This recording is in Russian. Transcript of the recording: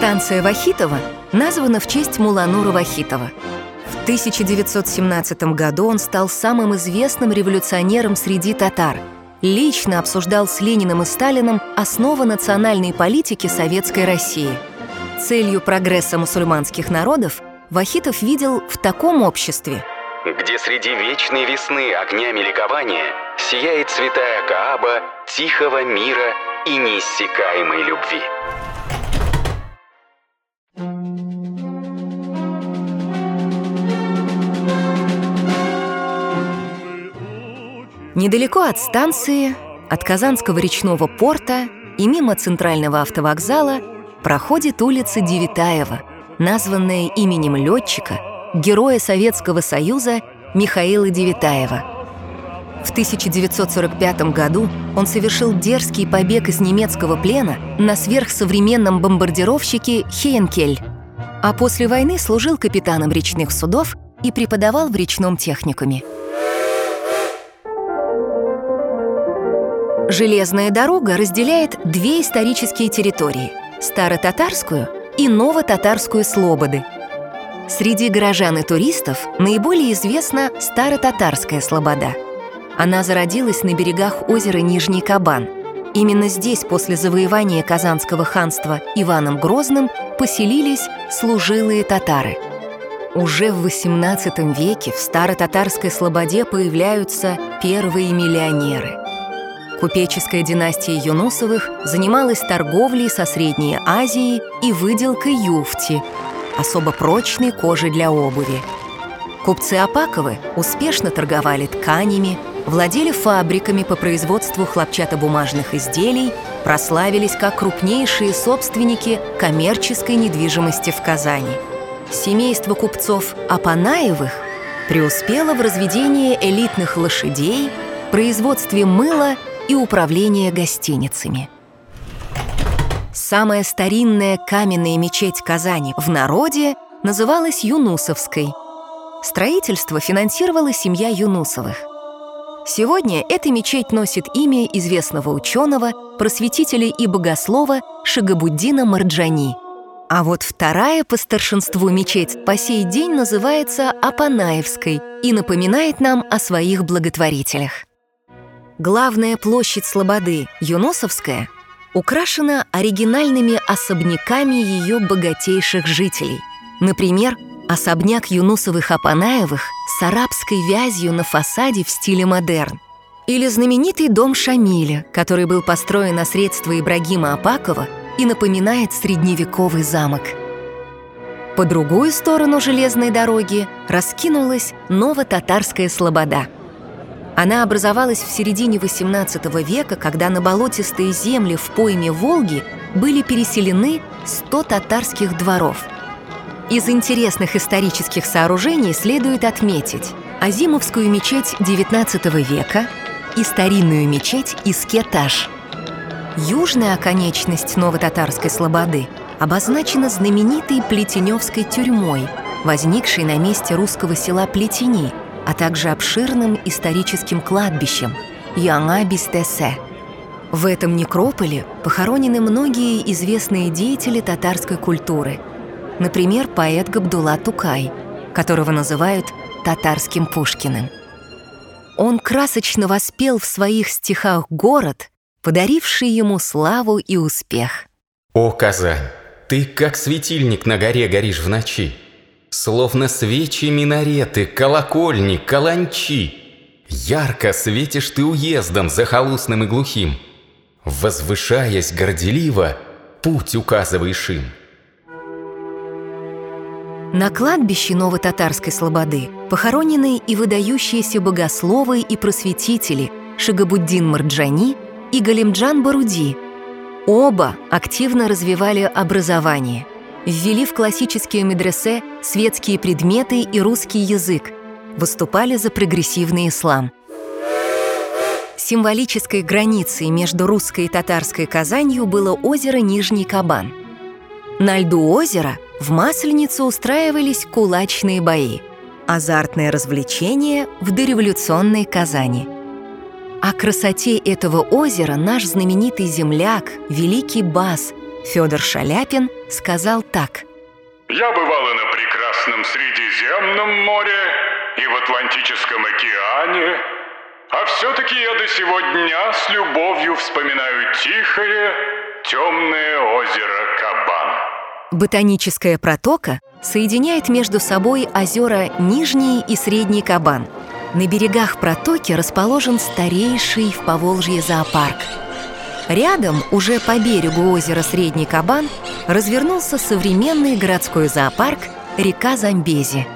Станция Вахитова названа в честь Муланура Вахитова. В 1917 году он стал самым известным революционером среди татар. Лично обсуждал с Лениным и Сталиным основы национальной политики Советской России. Целью прогресса мусульманских народов Вахитов видел в таком обществе – где среди вечной весны огнями ликования сияет святая Кааба тихого мира и неиссякаемой любви. Недалеко от станции, от Казанского речного порта и мимо центрального автовокзала проходит улица Девитаева, названная именем летчика, героя Советского Союза Михаила Девитаева. В 1945 году он совершил дерзкий побег из немецкого плена на сверхсовременном бомбардировщике «Хейнкель», а после войны служил капитаном речных судов и преподавал в речном техникуме. Железная дорога разделяет две исторические территории – Старотатарскую и Новотатарскую Слободы. Среди горожан и туристов наиболее известна Старотатарская Слобода. Она зародилась на берегах озера Нижний Кабан. Именно здесь после завоевания Казанского ханства Иваном Грозным поселились служилые татары. Уже в XVIII веке в Старотатарской Слободе появляются первые миллионеры – Купеческая династия Юнусовых занималась торговлей со Средней Азией и выделкой юфти, особо прочной кожи для обуви. Купцы Апаковы успешно торговали тканями, владели фабриками по производству хлопчатобумажных изделий, прославились как крупнейшие собственники коммерческой недвижимости в Казани. Семейство купцов Апанаевых преуспело в разведении элитных лошадей, производстве мыла и управление гостиницами. Самая старинная каменная мечеть Казани в народе называлась Юнусовской. Строительство финансировала семья Юнусовых. Сегодня эта мечеть носит имя известного ученого, просветителя и богослова Шагабуддина Марджани. А вот вторая по старшинству мечеть по сей день называется Апанаевской и напоминает нам о своих благотворителях. Главная площадь Слободы, Юносовская, украшена оригинальными особняками ее богатейших жителей. Например, особняк Юнусовых-Апанаевых с арабской вязью на фасаде в стиле модерн. Или знаменитый дом Шамиля, который был построен на средства Ибрагима Апакова и напоминает средневековый замок. По другую сторону железной дороги раскинулась Ново-Татарская Слобода – она образовалась в середине XVIII века, когда на болотистые земли в пойме Волги были переселены 100 татарских дворов. Из интересных исторических сооружений следует отметить Азимовскую мечеть XIX века и старинную мечеть Искеташ. Южная оконечность Новотатарской слободы обозначена знаменитой Плетеневской тюрьмой, возникшей на месте русского села Плетени – а также обширным историческим кладбищем Янгабистесе. В этом некрополе похоронены многие известные деятели татарской культуры. Например, поэт Габдулла Тукай, которого называют татарским Пушкиным. Он красочно воспел в своих стихах город, подаривший ему славу и успех. «О, Казань, ты как светильник на горе горишь в ночи!» Словно свечи минареты, колокольни, каланчи. Ярко светишь ты уездом захолустным и глухим. Возвышаясь горделиво, путь указываешь им. На кладбище Новотатарской Слободы похоронены и выдающиеся богословы и просветители Шагабуддин Марджани и Галимджан Баруди. Оба активно развивали образование – ввели в классические медресе светские предметы и русский язык, выступали за прогрессивный ислам. Символической границей между русской и татарской Казанью было озеро Нижний Кабан. На льду озера в Масленицу устраивались кулачные бои, азартное развлечение в дореволюционной Казани. О красоте этого озера наш знаменитый земляк, великий бас – Федор Шаляпин сказал так. «Я бывал и на прекрасном Средиземном море, и в Атлантическом океане, а все-таки я до сего дня с любовью вспоминаю тихое, темное озеро Кабан». Ботаническая протока соединяет между собой озера Нижний и Средний Кабан. На берегах протоки расположен старейший в Поволжье зоопарк – Рядом, уже по берегу озера Средний Кабан, развернулся современный городской зоопарк «Река Замбези».